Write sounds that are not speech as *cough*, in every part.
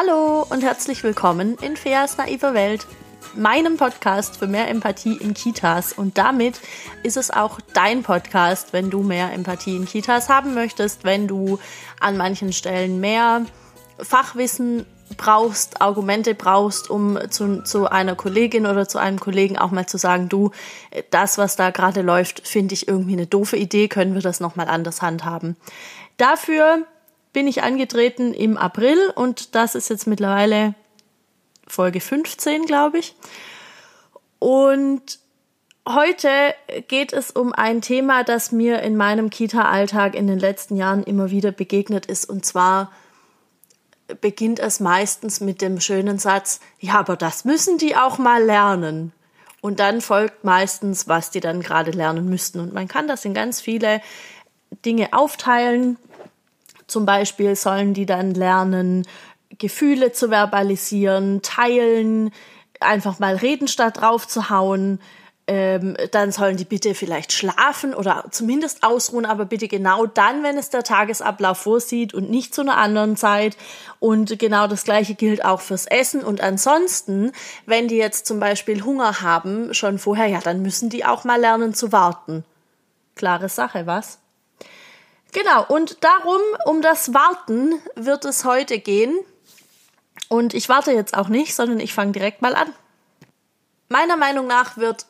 Hallo und herzlich willkommen in Feas naiver Welt, meinem Podcast für mehr Empathie in Kitas. Und damit ist es auch dein Podcast, wenn du mehr Empathie in Kitas haben möchtest, wenn du an manchen Stellen mehr Fachwissen brauchst, Argumente brauchst, um zu, zu einer Kollegin oder zu einem Kollegen auch mal zu sagen, du, das, was da gerade läuft, finde ich irgendwie eine doofe Idee, können wir das nochmal anders handhaben. Dafür bin ich angetreten im April und das ist jetzt mittlerweile Folge 15, glaube ich. Und heute geht es um ein Thema, das mir in meinem Kita-Alltag in den letzten Jahren immer wieder begegnet ist. Und zwar beginnt es meistens mit dem schönen Satz, ja, aber das müssen die auch mal lernen. Und dann folgt meistens, was die dann gerade lernen müssten. Und man kann das in ganz viele Dinge aufteilen. Zum Beispiel sollen die dann lernen, Gefühle zu verbalisieren, teilen, einfach mal reden statt draufzuhauen. Ähm, dann sollen die bitte vielleicht schlafen oder zumindest ausruhen, aber bitte genau dann, wenn es der Tagesablauf vorsieht und nicht zu einer anderen Zeit. Und genau das gleiche gilt auch fürs Essen. Und ansonsten, wenn die jetzt zum Beispiel Hunger haben, schon vorher, ja, dann müssen die auch mal lernen zu warten. Klare Sache, was? Genau, und darum, um das Warten wird es heute gehen. Und ich warte jetzt auch nicht, sondern ich fange direkt mal an. Meiner Meinung nach wird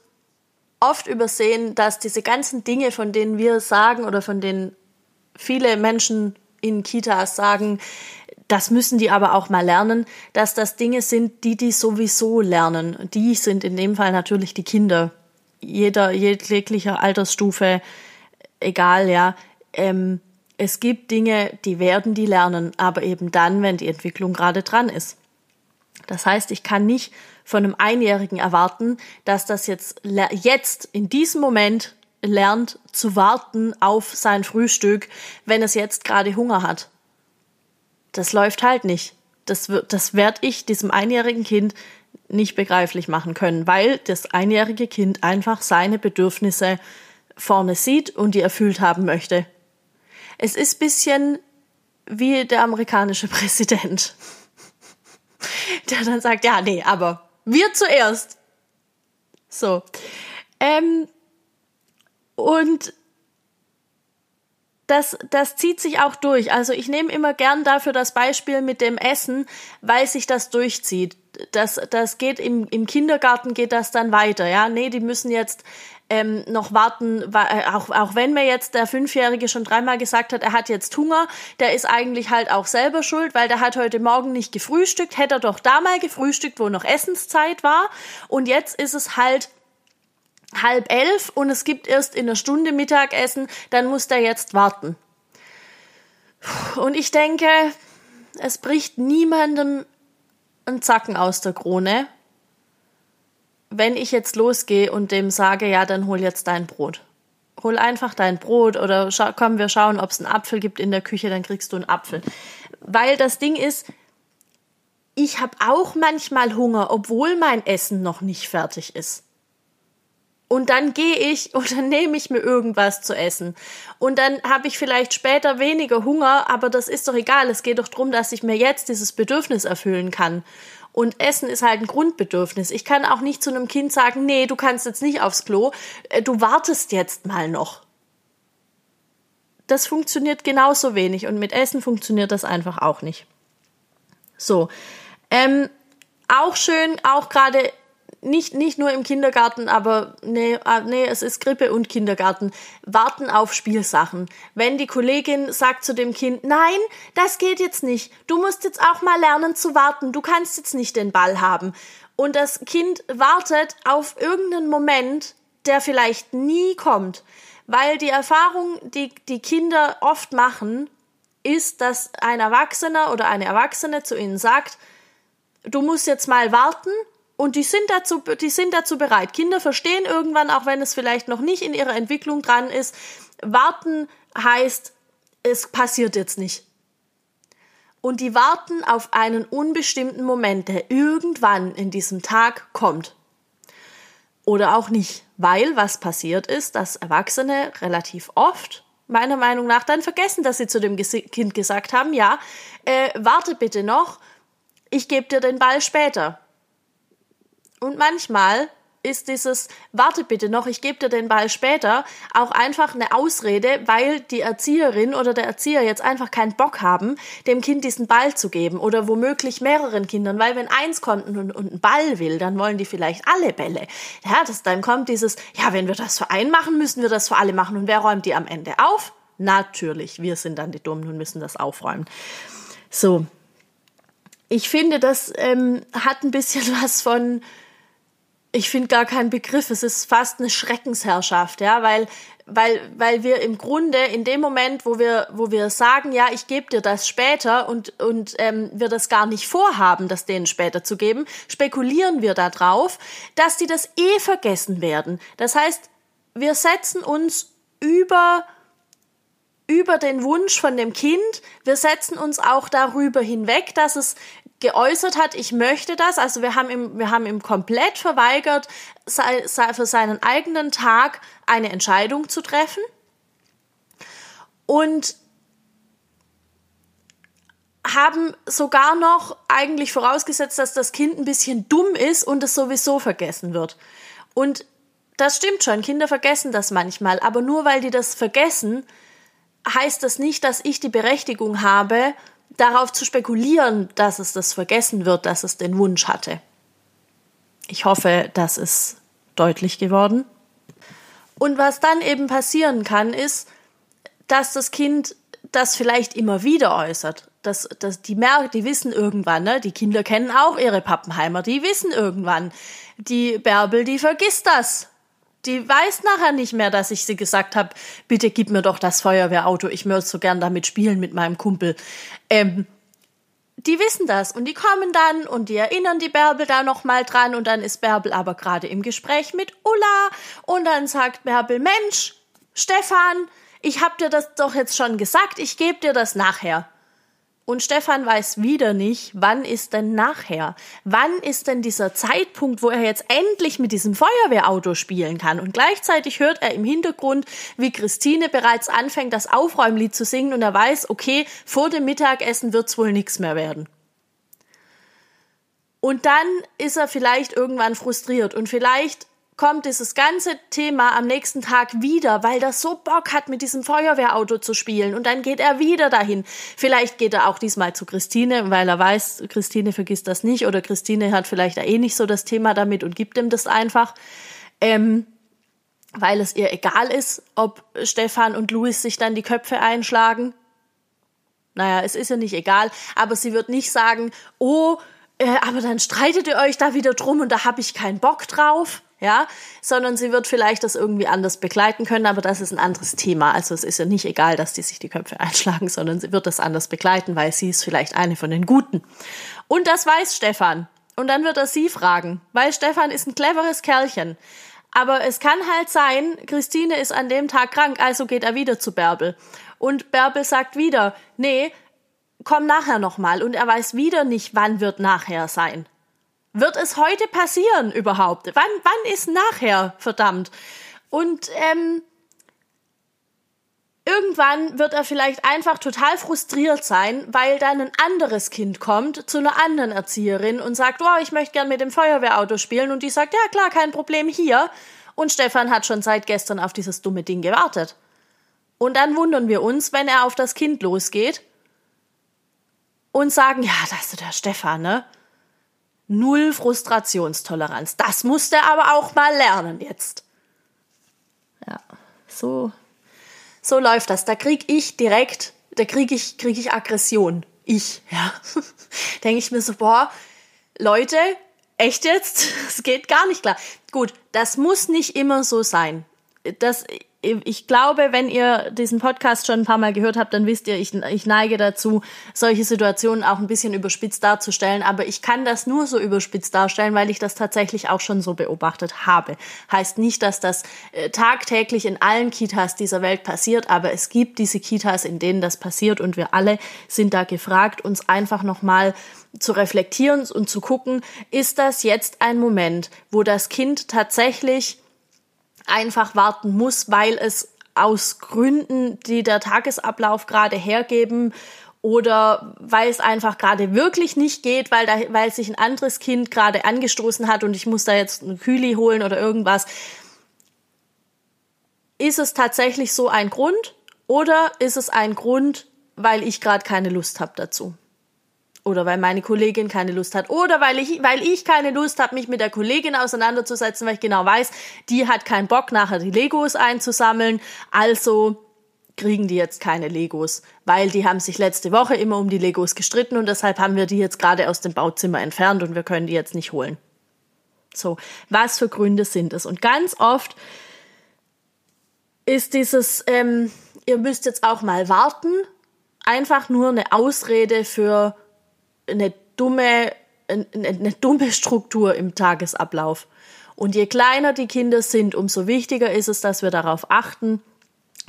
oft übersehen, dass diese ganzen Dinge, von denen wir sagen oder von denen viele Menschen in Kitas sagen, das müssen die aber auch mal lernen, dass das Dinge sind, die die sowieso lernen. Die sind in dem Fall natürlich die Kinder. Jeder, jeglicher Altersstufe, egal, ja ähm, es gibt Dinge, die werden die lernen, aber eben dann, wenn die Entwicklung gerade dran ist. Das heißt, ich kann nicht von einem Einjährigen erwarten, dass das jetzt, jetzt in diesem Moment lernt zu warten auf sein Frühstück, wenn es jetzt gerade Hunger hat. Das läuft halt nicht. Das, wird, das werde ich diesem einjährigen Kind nicht begreiflich machen können, weil das einjährige Kind einfach seine Bedürfnisse vorne sieht und die erfüllt haben möchte. Es ist bisschen wie der amerikanische *laughs* Präsident, der dann sagt, ja, nee, aber wir zuerst. So. Ähm, und das, das zieht sich auch durch. Also ich nehme immer gern dafür das Beispiel mit dem Essen, weil sich das durchzieht. Das, das geht im, im Kindergarten geht das dann weiter. Ja, nee, die müssen jetzt ähm, noch warten, äh, auch, auch wenn mir jetzt der Fünfjährige schon dreimal gesagt hat, er hat jetzt Hunger, der ist eigentlich halt auch selber schuld, weil der hat heute Morgen nicht gefrühstückt, hätte er doch da mal gefrühstückt, wo noch Essenszeit war. Und jetzt ist es halt halb elf und es gibt erst in einer Stunde Mittagessen, dann muss der jetzt warten. Und ich denke, es bricht niemandem ein Zacken aus der Krone, wenn ich jetzt losgehe und dem sage, ja, dann hol jetzt dein Brot. Hol einfach dein Brot oder komm, wir schauen, ob es einen Apfel gibt in der Küche, dann kriegst du einen Apfel. Weil das Ding ist, ich habe auch manchmal Hunger, obwohl mein Essen noch nicht fertig ist. Und dann gehe ich *laughs* und dann nehme ich mir irgendwas zu essen. Und dann habe ich vielleicht später weniger Hunger, aber das ist doch egal. Es geht doch darum, dass ich mir jetzt dieses Bedürfnis erfüllen kann. Und Essen ist halt ein Grundbedürfnis. Ich kann auch nicht zu einem Kind sagen, nee, du kannst jetzt nicht aufs Klo, äh, du wartest jetzt mal noch. Das funktioniert genauso wenig und mit Essen funktioniert das einfach auch nicht. So. Ähm, auch schön, auch gerade nicht, nicht nur im Kindergarten, aber nee, ah, nee, es ist Grippe und Kindergarten. Warten auf Spielsachen. Wenn die Kollegin sagt zu dem Kind, nein, das geht jetzt nicht. Du musst jetzt auch mal lernen zu warten. Du kannst jetzt nicht den Ball haben. Und das Kind wartet auf irgendeinen Moment, der vielleicht nie kommt. Weil die Erfahrung, die die Kinder oft machen, ist, dass ein Erwachsener oder eine Erwachsene zu ihnen sagt, du musst jetzt mal warten und die sind dazu, die sind dazu bereit. Kinder verstehen irgendwann, auch wenn es vielleicht noch nicht in ihrer Entwicklung dran ist, warten heißt, es passiert jetzt nicht. Und die warten auf einen unbestimmten Moment, der irgendwann in diesem Tag kommt. Oder auch nicht. Weil was passiert ist, dass Erwachsene relativ oft, meiner Meinung nach, dann vergessen, dass sie zu dem Kind gesagt haben, ja, äh, warte bitte noch, ich gebe dir den Ball später. Und manchmal ist dieses Warte bitte noch, ich gebe dir den Ball später auch einfach eine Ausrede, weil die Erzieherin oder der Erzieher jetzt einfach keinen Bock haben, dem Kind diesen Ball zu geben oder womöglich mehreren Kindern, weil wenn eins kommt und, und einen Ball will, dann wollen die vielleicht alle Bälle. Ja, das, dann kommt dieses, ja, wenn wir das für einen machen, müssen wir das für alle machen und wer räumt die am Ende auf? Natürlich, wir sind dann die Dummen und müssen das aufräumen. So. Ich finde, das ähm, hat ein bisschen *laughs* was von, ich finde gar keinen Begriff. Es ist fast eine Schreckensherrschaft, ja, weil, weil, weil wir im Grunde in dem Moment, wo wir, wo wir sagen, ja, ich gebe dir das später und, und ähm, wir das gar nicht vorhaben, das denen später zu geben, spekulieren wir darauf, dass die das eh vergessen werden. Das heißt, wir setzen uns über über den Wunsch von dem Kind. Wir setzen uns auch darüber hinweg, dass es geäußert hat, ich möchte das. Also wir haben ihm, wir haben ihm komplett verweigert, sei, sei für seinen eigenen Tag eine Entscheidung zu treffen. Und haben sogar noch eigentlich vorausgesetzt, dass das Kind ein bisschen dumm ist und es sowieso vergessen wird. Und das stimmt schon, Kinder vergessen das manchmal, aber nur weil die das vergessen, heißt das nicht, dass ich die Berechtigung habe, darauf zu spekulieren, dass es das vergessen wird, dass es den Wunsch hatte. Ich hoffe, das ist deutlich geworden. Und was dann eben passieren kann, ist, dass das Kind das vielleicht immer wieder äußert. Das, das, die merken, die wissen irgendwann, ne? die Kinder kennen auch ihre Pappenheimer, die wissen irgendwann. Die Bärbel, die vergisst das die weiß nachher nicht mehr, dass ich sie gesagt habe, bitte gib mir doch das Feuerwehrauto, ich möchte so gern damit spielen mit meinem Kumpel. Ähm, die wissen das und die kommen dann und die erinnern die Bärbel da nochmal dran und dann ist Bärbel aber gerade im Gespräch mit Ulla und dann sagt Bärbel, Mensch, Stefan, ich hab dir das doch jetzt schon gesagt, ich gebe dir das nachher. Und Stefan weiß wieder nicht, wann ist denn nachher? Wann ist denn dieser Zeitpunkt, wo er jetzt endlich mit diesem Feuerwehrauto spielen kann? Und gleichzeitig hört er im Hintergrund, wie Christine bereits anfängt, das Aufräumlied zu singen und er weiß, okay, vor dem Mittagessen wird's wohl nichts mehr werden. Und dann ist er vielleicht irgendwann frustriert und vielleicht kommt dieses ganze Thema am nächsten Tag wieder, weil er so Bock hat, mit diesem Feuerwehrauto zu spielen. Und dann geht er wieder dahin. Vielleicht geht er auch diesmal zu Christine, weil er weiß, Christine vergisst das nicht. Oder Christine hat vielleicht eh nicht so das Thema damit und gibt ihm das einfach. Ähm, weil es ihr egal ist, ob Stefan und Louis sich dann die Köpfe einschlagen. Naja, es ist ja nicht egal, aber sie wird nicht sagen, oh, äh, aber dann streitet ihr euch da wieder drum und da habe ich keinen Bock drauf ja, sondern sie wird vielleicht das irgendwie anders begleiten können, aber das ist ein anderes Thema. Also es ist ja nicht egal, dass die sich die Köpfe *laughs* einschlagen, sondern sie wird das anders begleiten, weil sie ist vielleicht eine von den Guten. Und das weiß Stefan. Und dann wird er sie fragen, weil Stefan ist ein cleveres Kerlchen. Aber es kann halt sein, Christine ist an dem Tag krank, also geht er wieder zu Bärbel. Und Bärbel sagt wieder, nee, komm nachher nochmal. Und er weiß wieder nicht, wann wird nachher sein. Wird es heute passieren überhaupt? Wann, wann ist nachher, verdammt? Und ähm, irgendwann wird er vielleicht einfach total frustriert sein, weil dann ein anderes Kind kommt zu einer anderen Erzieherin und sagt, oh, ich möchte gern mit dem Feuerwehrauto spielen. Und die sagt, ja klar, kein Problem hier. Und Stefan hat schon seit gestern auf dieses dumme Ding gewartet. Und dann wundern wir uns, wenn er auf das Kind losgeht und sagen, ja, das ist der Stefan, ne? Null Frustrationstoleranz. Das musste er aber auch mal lernen jetzt. Ja, so, so läuft das. Da krieg ich direkt, da krieg ich, krieg ich Aggression. Ich, ja. *laughs* Denke ich mir so, boah, Leute, echt jetzt? *laughs* Es geht gar nicht klar. Gut, das muss nicht immer so sein. Das, ich glaube, wenn ihr diesen Podcast schon ein paar Mal gehört habt, dann wisst ihr, ich, ich neige dazu, solche Situationen auch ein bisschen überspitzt darzustellen. Aber ich kann das nur so überspitzt darstellen, weil ich das tatsächlich auch schon so beobachtet habe. Heißt nicht, dass das äh, tagtäglich in allen Kitas dieser Welt passiert, aber es gibt diese Kitas, in denen das passiert und wir alle sind da gefragt, uns einfach nochmal zu reflektieren und zu gucken, ist das jetzt ein Moment, wo das Kind tatsächlich einfach warten muss, weil es aus Gründen, die der Tagesablauf gerade hergeben oder weil es einfach gerade wirklich nicht geht, weil, da, weil sich ein anderes Kind gerade angestoßen hat und ich muss da jetzt einen Kühli holen oder irgendwas. Ist es tatsächlich so ein Grund oder ist es ein Grund, weil ich gerade keine Lust habe dazu? Oder weil meine Kollegin keine Lust hat. Oder weil ich, weil ich keine Lust habe, mich mit der Kollegin auseinanderzusetzen, weil ich genau weiß, die hat keinen Bock, nachher die Legos einzusammeln. Also kriegen die jetzt keine Legos, weil die haben sich letzte Woche immer um die Legos gestritten und deshalb haben wir die jetzt gerade aus dem Bauzimmer entfernt und wir können die jetzt nicht holen. So, was für Gründe sind es? Und ganz oft ist dieses, ähm, ihr müsst jetzt auch mal warten, einfach nur eine Ausrede für eine dumme, eine, eine dumme Struktur im Tagesablauf. Und je kleiner die Kinder sind, umso wichtiger ist es, dass wir darauf achten,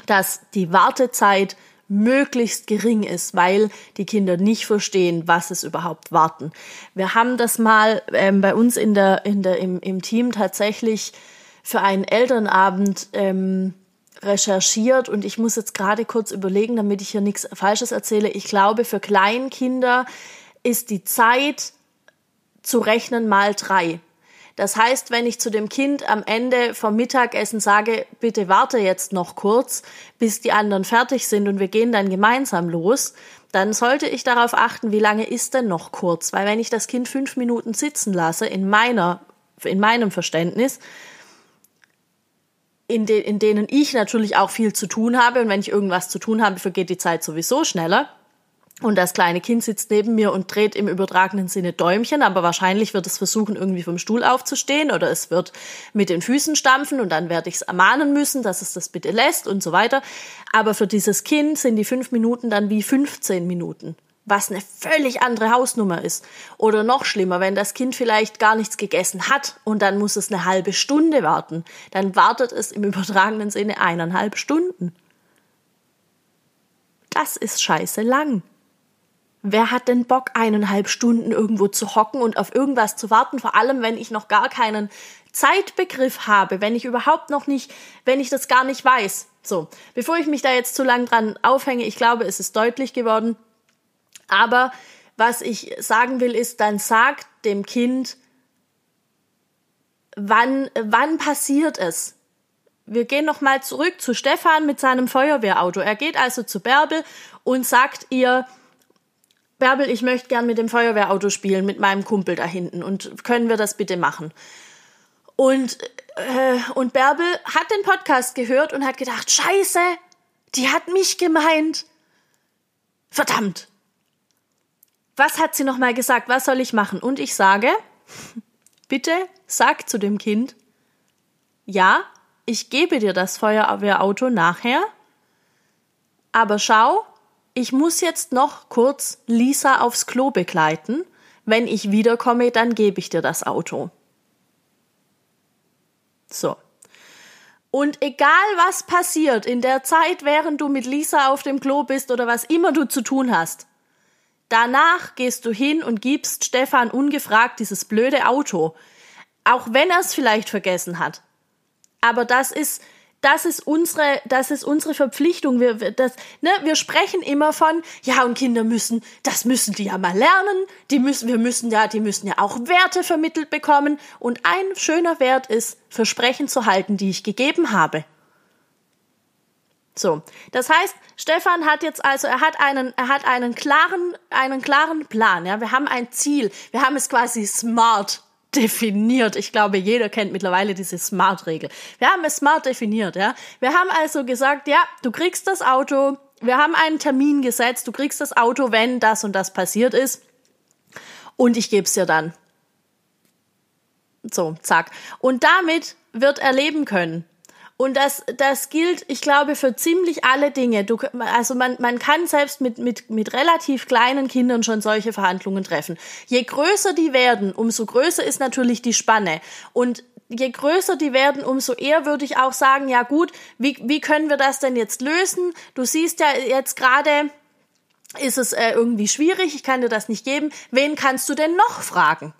dass die Wartezeit möglichst gering ist, weil die Kinder nicht verstehen, was es überhaupt warten. Wir haben das mal ähm, bei uns in der, in der, im, im Team tatsächlich für einen Elternabend ähm, recherchiert und ich muss jetzt gerade kurz überlegen, damit ich hier nichts Falsches erzähle. Ich glaube, für Kleinkinder ist die Zeit zu rechnen mal drei. Das heißt, wenn ich zu dem Kind am Ende vom Mittagessen sage, bitte warte jetzt noch kurz, bis die anderen fertig sind und wir gehen dann gemeinsam los, dann sollte ich darauf achten, wie lange ist denn noch kurz? Weil wenn ich das Kind fünf Minuten sitzen lasse, in meiner, in meinem Verständnis, in, de in denen ich natürlich auch viel zu tun habe und wenn ich irgendwas zu tun habe, vergeht die Zeit sowieso schneller, und das kleine Kind sitzt neben mir und dreht im übertragenen Sinne Däumchen, aber wahrscheinlich wird es versuchen, irgendwie vom Stuhl aufzustehen oder es wird mit den Füßen stampfen und dann werde ich es ermahnen müssen, dass es das bitte lässt und so weiter. Aber für dieses Kind sind die fünf Minuten dann wie 15 Minuten, was eine völlig andere Hausnummer ist. Oder noch schlimmer, wenn das Kind vielleicht gar nichts gegessen hat und dann muss es eine halbe Stunde warten, dann wartet es im übertragenen Sinne eineinhalb Stunden. Das ist scheiße lang. Wer hat denn Bock, eineinhalb Stunden irgendwo zu hocken und auf irgendwas zu warten? Vor allem, wenn ich noch gar keinen Zeitbegriff habe, wenn ich überhaupt noch nicht, wenn ich das gar nicht weiß. So, bevor ich mich da jetzt zu lang dran aufhänge, ich glaube, es ist deutlich geworden. Aber was ich sagen will, ist, dann sagt dem Kind, wann, wann passiert es? Wir gehen nochmal zurück zu Stefan mit seinem Feuerwehrauto. Er geht also zu Bärbel und sagt ihr, Bärbel, ich möchte gern mit dem Feuerwehrauto spielen, mit meinem Kumpel da hinten. Und können wir das bitte machen? Und, äh, und Bärbel hat den Podcast gehört und hat gedacht, scheiße, die hat mich gemeint. Verdammt. Was hat sie nochmal gesagt? Was soll ich machen? Und ich sage, *laughs* bitte sag zu dem Kind, ja, ich gebe dir das Feuerwehrauto nachher, aber schau, ich muss jetzt noch kurz Lisa aufs Klo begleiten. Wenn ich wiederkomme, dann gebe ich dir das Auto. So. Und egal was passiert in der Zeit, während du mit Lisa auf dem Klo bist oder was immer du zu tun hast, danach gehst du hin und gibst Stefan ungefragt dieses blöde Auto. Auch wenn er es vielleicht vergessen hat. Aber das ist, das ist unsere, das ist unsere Verpflichtung. Wir, das, ne, wir sprechen immer von, ja, und Kinder müssen, das müssen die ja mal lernen. Die müssen, wir müssen ja, die müssen ja auch Werte vermittelt bekommen. Und ein schöner Wert ist, Versprechen zu halten, die ich gegeben habe. So. Das heißt, Stefan hat jetzt also, er hat einen, er hat einen klaren, einen klaren Plan, ja. Wir haben ein Ziel. Wir haben es quasi smart definiert. Ich glaube, jeder kennt mittlerweile diese Smart-Regel. Wir haben es smart definiert, ja. Wir haben also gesagt, ja, du kriegst das Auto, wir haben einen Termin gesetzt, du kriegst das Auto, wenn das und das passiert ist. Und ich gebe es dir dann. So, zack. Und damit wird er leben können. Und das, das gilt, ich glaube, für ziemlich alle Dinge. Du, also man, man kann selbst mit, mit, mit relativ kleinen Kindern schon solche Verhandlungen treffen. Je größer die werden, umso größer ist natürlich die Spanne. Und je größer die werden, umso eher würde ich auch sagen, ja gut, wie, wie können wir das denn jetzt lösen? Du siehst ja jetzt gerade, ist es äh, irgendwie schwierig, ich kann dir das nicht geben. Wen kannst du denn noch fragen?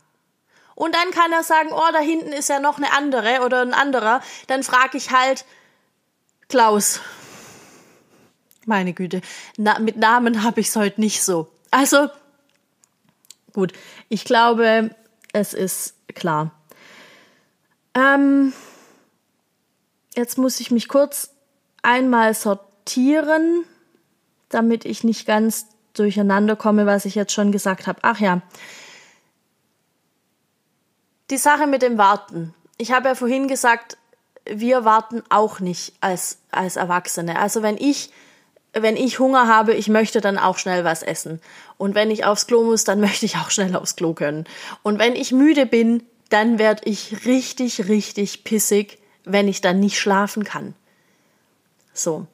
Und dann kann er sagen, oh, da hinten ist ja noch eine andere oder ein anderer. Dann frage ich halt Klaus. Meine Güte, Na, mit Namen habe ich es heute nicht so. Also, gut, ich glaube, es ist klar. Ähm, jetzt muss ich mich kurz einmal sortieren, damit ich nicht ganz durcheinander komme, was ich jetzt schon gesagt habe. Ach ja. Die Sache mit dem Warten. Ich habe ja vorhin gesagt, wir warten auch nicht als, als Erwachsene. Also wenn ich, wenn ich Hunger habe, ich möchte dann auch schnell was essen. Und wenn ich aufs Klo muss, dann *laughs* möchte ich auch schnell aufs Klo können. Und wenn ich müde bin, dann werde ich richtig, richtig pissig, wenn ich dann nicht schlafen kann. So.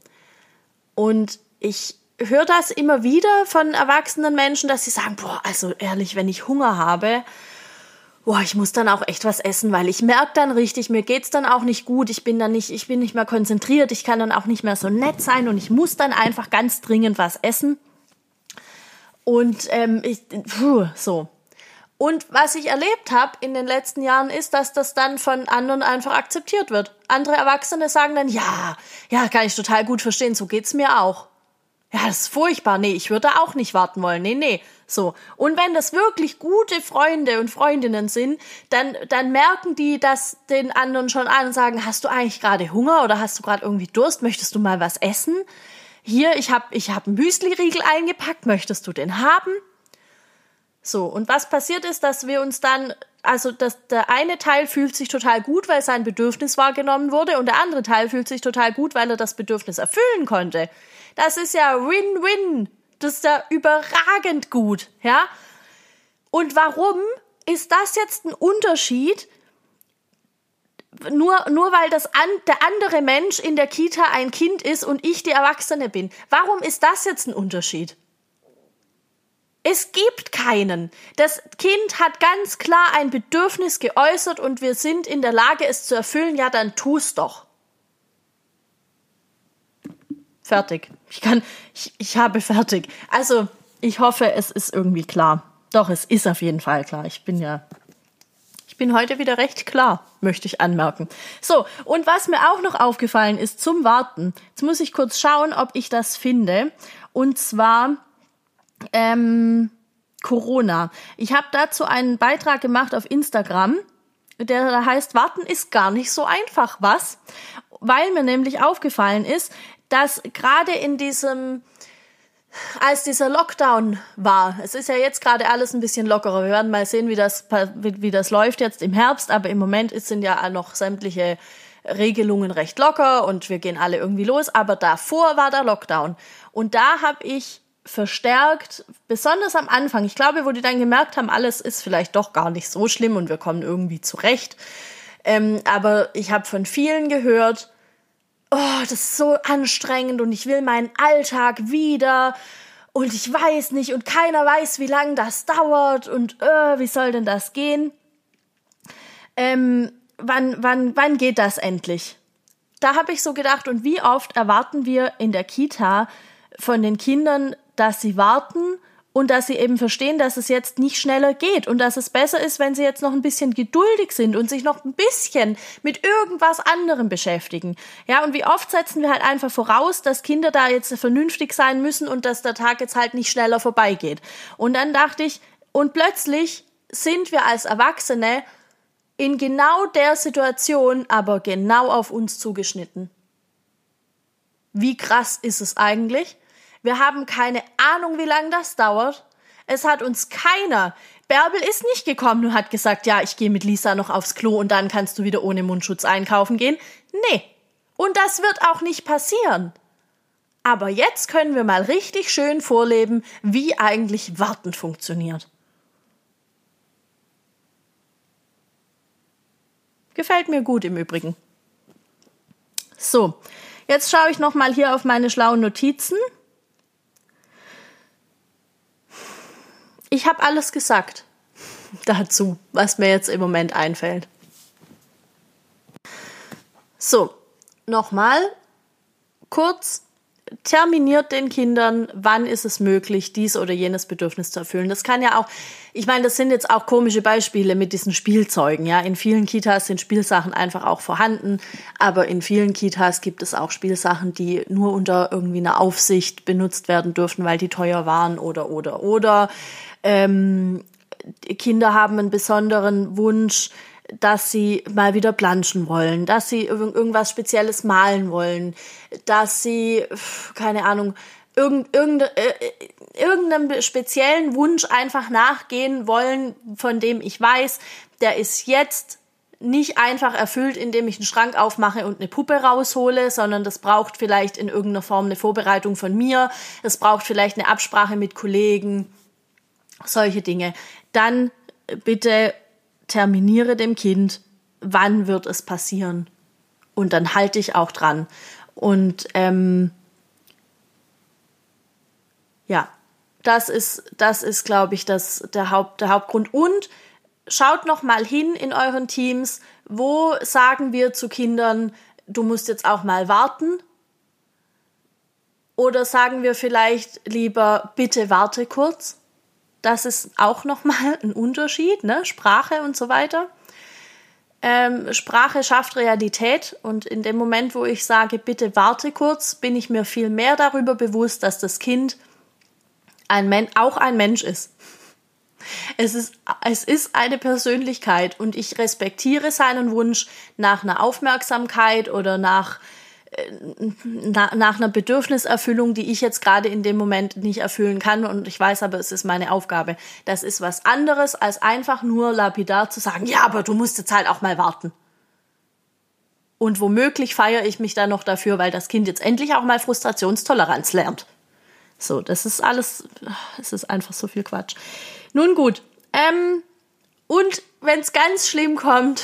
Und ich höre das immer wieder von erwachsenen Menschen, dass sie sagen, boah, also ehrlich, wenn ich Hunger habe, boah, ich muss dann auch echt was essen, weil ich merke dann richtig, mir geht's dann auch nicht gut, ich bin dann nicht, ich bin nicht mehr konzentriert, ich kann dann auch nicht mehr so nett sein und ich muss dann einfach ganz dringend was essen. Und ähm, ich, puh, so. Und was ich erlebt habe in den letzten Jahren ist, dass das dann von anderen einfach akzeptiert wird. Andere Erwachsene sagen dann, ja, ja, kann ich total gut verstehen, so geht's mir auch. Ja, das ist furchtbar. Nee, ich würde auch nicht warten wollen. Nee, nee. So. Und wenn das wirklich gute Freunde und Freundinnen sind, dann, dann merken die das den anderen schon an und sagen, hast du eigentlich gerade Hunger oder hast du gerade irgendwie Durst? Möchtest du mal was essen? Hier, ich habe ich hab einen Müsli-Riegel eingepackt. Möchtest du den haben? So, und was passiert ist, dass wir uns dann, also dass der eine Teil fühlt sich total gut, weil sein Bedürfnis wahrgenommen wurde, und der andere Teil fühlt sich total gut, weil er das Bedürfnis erfüllen konnte. Das ist ja Win-Win. Das ist ja überragend gut, ja? Und warum ist das jetzt ein Unterschied? Nur, nur weil das an, der andere Mensch in der Kita ein Kind ist und ich die Erwachsene bin. Warum ist das jetzt ein Unterschied? Es gibt keinen. Das Kind hat ganz klar ein Bedürfnis geäußert und wir sind in der Lage, es zu erfüllen. Ja, dann tu's doch. Fertig. Ich kann, ich, ich habe fertig. Also, ich hoffe, es ist irgendwie klar. Doch, es ist auf jeden Fall klar. Ich bin ja, ich bin heute wieder recht klar, möchte ich anmerken. So, und was mir auch noch aufgefallen ist zum Warten. Jetzt muss ich kurz schauen, ob ich das finde. Und zwar, ähm, Corona. Ich habe dazu einen Beitrag gemacht auf Instagram, der heißt, Warten ist gar nicht so einfach, was? Weil mir nämlich aufgefallen ist, dass gerade in diesem, als dieser Lockdown war, es ist ja jetzt gerade alles ein bisschen lockerer. Wir werden mal sehen, wie das, wie, das läuft jetzt im Herbst, aber im Moment sind ja noch sämtliche Regelungen recht locker und wir gehen alle irgendwie los. Aber davor war der Lockdown. Und da habe ich verstärkt, besonders am Anfang. Ich glaube, wo die dann gemerkt haben, alles ist vielleicht doch gar nicht so schlimm und wir kommen irgendwie zurecht. Ähm, aber ich habe von vielen gehört, oh, das ist so anstrengend und ich will meinen Alltag wieder und ich weiß nicht und keiner weiß, wie lange das dauert und äh, wie soll denn das gehen? Ähm, wann, wann, wann geht das endlich? Da habe ich so gedacht, und wie oft erwarten wir in der Kita von den Kindern, dass sie warten und dass sie eben verstehen, dass es jetzt nicht schneller geht und dass es besser ist, wenn sie jetzt noch ein bisschen geduldig sind und sich noch ein bisschen mit irgendwas anderem beschäftigen. Ja, und wie oft setzen wir halt einfach voraus, dass Kinder da jetzt vernünftig sein müssen und dass der Tag jetzt halt nicht schneller vorbeigeht. Und dann dachte ich, und plötzlich sind wir als Erwachsene in genau der Situation, aber genau auf uns zugeschnitten. Wie krass ist es eigentlich? Wir haben keine Ahnung, wie lange das dauert. Es hat uns keiner. Bärbel ist nicht gekommen und hat gesagt, ja, ich gehe mit Lisa noch aufs Klo und dann kannst du wieder ohne Mundschutz einkaufen gehen. Nee. Und das wird auch nicht passieren. Aber jetzt können wir mal richtig schön vorleben, wie eigentlich Warten funktioniert. Gefällt mir gut im Übrigen. So, jetzt schaue ich noch mal hier auf meine schlauen Notizen. Ich habe alles gesagt *laughs* dazu, was mir jetzt im Moment einfällt. So, nochmal kurz. Terminiert den Kindern, wann ist es möglich, dies oder jenes Bedürfnis zu erfüllen. Das kann ja auch, ich meine, das sind jetzt auch komische Beispiele mit diesen Spielzeugen. Ja, in vielen Kitas sind Spielsachen einfach auch vorhanden, aber in vielen Kitas gibt es auch Spielsachen, die nur unter irgendwie einer Aufsicht benutzt werden dürfen, weil die teuer waren oder oder oder. Ähm, Kinder haben einen besonderen Wunsch, dass sie mal wieder planschen wollen, dass sie irgendwas Spezielles malen wollen, dass sie, keine Ahnung, irgendeinem äh, irgendeinem speziellen Wunsch einfach nachgehen wollen, von dem ich weiß, der ist jetzt nicht einfach erfüllt, indem ich einen Schrank aufmache und eine Puppe raushole, sondern das braucht vielleicht in irgendeiner Form eine Vorbereitung von mir, es braucht vielleicht eine Absprache mit Kollegen, solche Dinge. Dann bitte terminiere dem Kind, wann wird es passieren. Und dann halte ich auch dran. Und ähm, ja, das ist, das ist, glaube ich, das, der, Haupt, der Hauptgrund. Und schaut noch mal hin in euren Teams, wo sagen wir zu Kindern, du musst jetzt auch mal warten. Oder sagen wir vielleicht lieber, bitte warte kurz. Das ist auch nochmal ein Unterschied, ne? Sprache und so weiter. Ähm, Sprache schafft Realität und in dem Moment, wo ich sage, bitte warte kurz, bin ich mir viel mehr darüber bewusst, dass das Kind ein Men auch ein Mensch ist. Es ist, es ist eine Persönlichkeit und ich respektiere seinen Wunsch nach einer Aufmerksamkeit oder nach nach einer Bedürfniserfüllung, die ich jetzt gerade in dem Moment nicht erfüllen kann und ich weiß aber, es ist meine Aufgabe. Das ist was anderes, als einfach nur lapidar zu sagen, ja, aber du musst jetzt halt auch mal warten. Und womöglich feiere ich mich dann noch dafür, weil das Kind jetzt endlich auch mal Frustrationstoleranz lernt. So, das ist alles, es ist einfach so viel Quatsch. Nun gut, ähm, und wenn es ganz schlimm kommt,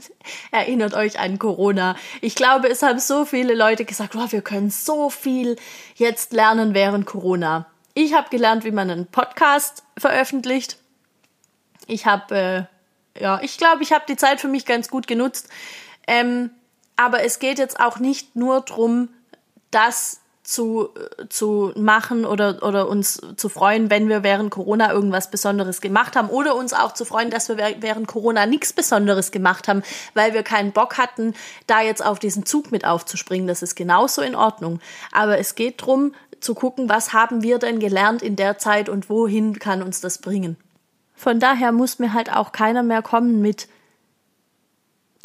*laughs* Erinnert euch an Corona. Ich glaube, es haben so viele Leute gesagt, oh, wir können so viel jetzt lernen während Corona. Ich habe gelernt, wie man einen Podcast veröffentlicht. Ich habe, äh, ja, ich glaube, ich habe die Zeit für mich ganz gut genutzt. Ähm, aber es geht jetzt auch nicht nur darum, dass zu, zu machen oder, oder uns zu freuen, wenn wir während Corona irgendwas Besonderes gemacht haben oder uns auch zu freuen, dass wir während Corona nichts Besonderes gemacht haben, weil wir keinen Bock hatten, da jetzt auf diesen Zug mit aufzuspringen. Das ist genauso in Ordnung. Aber es geht darum, zu gucken, was haben wir denn gelernt in der Zeit und wohin kann uns das bringen. Von daher muss mir halt auch keiner mehr kommen mit,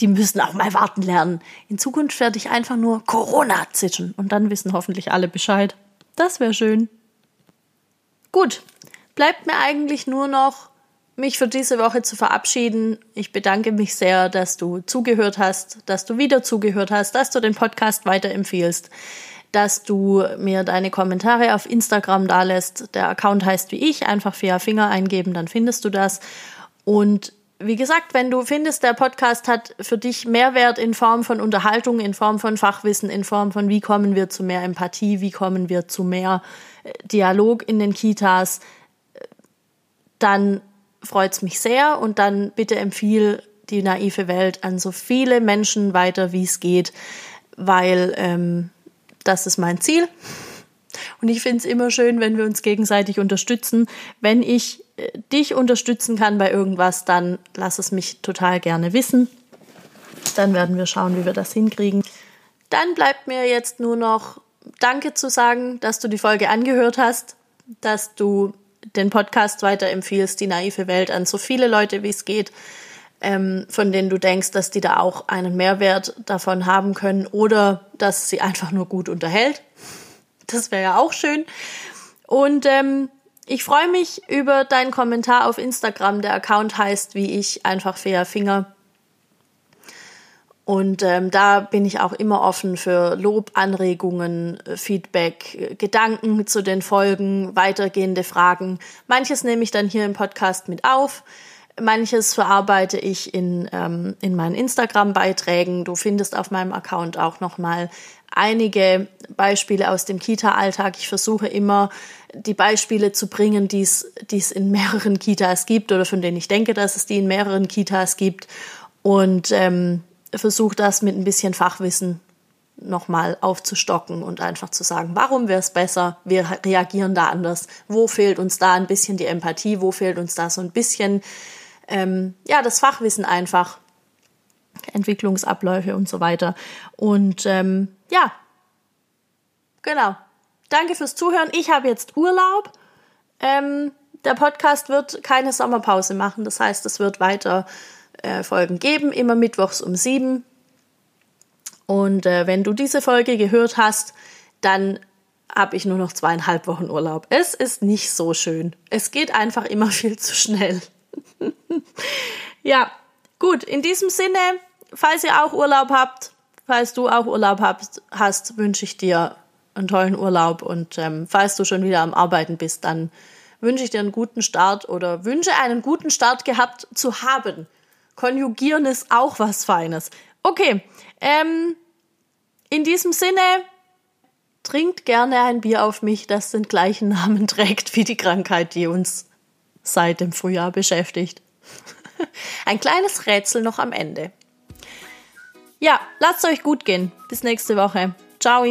die müssen auch mal warten lernen. In Zukunft werde ich einfach nur Corona zischen und dann wissen hoffentlich alle Bescheid. Das wäre schön. Gut, bleibt mir eigentlich nur noch, mich für diese Woche zu verabschieden. Ich bedanke mich sehr, dass du zugehört hast, dass du wieder zugehört hast, dass du den Podcast weiterempfiehlst, dass du mir deine Kommentare auf Instagram dalässt. Der Account heißt wie ich, einfach Fia Finger eingeben, dann findest du das. Und wie gesagt, wenn du findest, der Podcast hat für dich Mehrwert in Form von Unterhaltung, in Form von Fachwissen, in Form von wie kommen wir zu mehr Empathie, wie kommen wir zu mehr äh, Dialog in den Kitas, dann freut's mich sehr und dann bitte empfiehl die naive Welt an so viele Menschen weiter, wie es geht, weil ähm, das ist mein Ziel. Und ich finde es immer schön, wenn wir uns gegenseitig unterstützen. Wenn ich dich unterstützen kann bei irgendwas, dann lass es mich total gerne wissen. Dann werden wir schauen, wie wir das hinkriegen. Dann bleibt mir jetzt nur noch Danke zu sagen, dass du die Folge angehört hast, dass du den Podcast weiterempfiehlst, die naive Welt an so viele Leute, wie es geht, ähm, von denen du denkst, dass die da auch einen Mehrwert davon haben können oder dass sie einfach nur gut unterhält. Das wäre ja auch schön. Und ähm, ich freue mich über deinen Kommentar auf Instagram. Der Account heißt wie ich einfach Fair Finger. Und ähm, da bin ich auch immer offen für Lob, Anregungen, Feedback, Gedanken zu den Folgen, weitergehende Fragen. Manches nehme ich dann hier im Podcast mit auf. Manches verarbeite ich in, ähm, in meinen Instagram-Beiträgen. Du findest auf meinem Account auch nochmal einige Beispiele aus dem Kita-Alltag. Ich versuche immer, die Beispiele zu bringen, die es in mehreren Kitas gibt oder von denen ich denke, dass es die in mehreren Kitas gibt. Und ähm, versuche das mit ein bisschen Fachwissen nochmal aufzustocken und einfach zu sagen, warum wäre es besser, wir reagieren da anders, wo fehlt uns da ein bisschen die Empathie, wo fehlt uns da so ein bisschen, ähm, ja, das Fachwissen einfach, Entwicklungsabläufe und so weiter. Und ähm, ja, genau. Danke fürs Zuhören. Ich habe jetzt Urlaub. Ähm, der Podcast wird keine Sommerpause machen. Das heißt, es wird weiter äh, Folgen geben, immer mittwochs um sieben. Und äh, wenn du diese Folge gehört hast, dann habe ich nur noch zweieinhalb Wochen Urlaub. Es ist nicht so schön. Es geht einfach immer *laughs* viel zu schnell. *laughs* ja, gut, in diesem Sinne, falls ihr auch Urlaub habt, falls du auch Urlaub habt, hast, wünsche ich dir einen tollen Urlaub. Und ähm, falls du schon wieder am Arbeiten bist, dann wünsche ich dir einen guten Start oder wünsche einen guten Start gehabt zu haben. Konjugieren ist auch was Feines. Okay, ähm, in diesem Sinne, trinkt gerne ein Bier auf mich, das den gleichen Namen *laughs* trägt wie die Krankheit, die uns seit dem Frühjahr beschäftigt. *laughs* ein kleines Rätsel noch am Ende. Ja, lasst euch gut gehen. Bis nächste Woche. Ciao.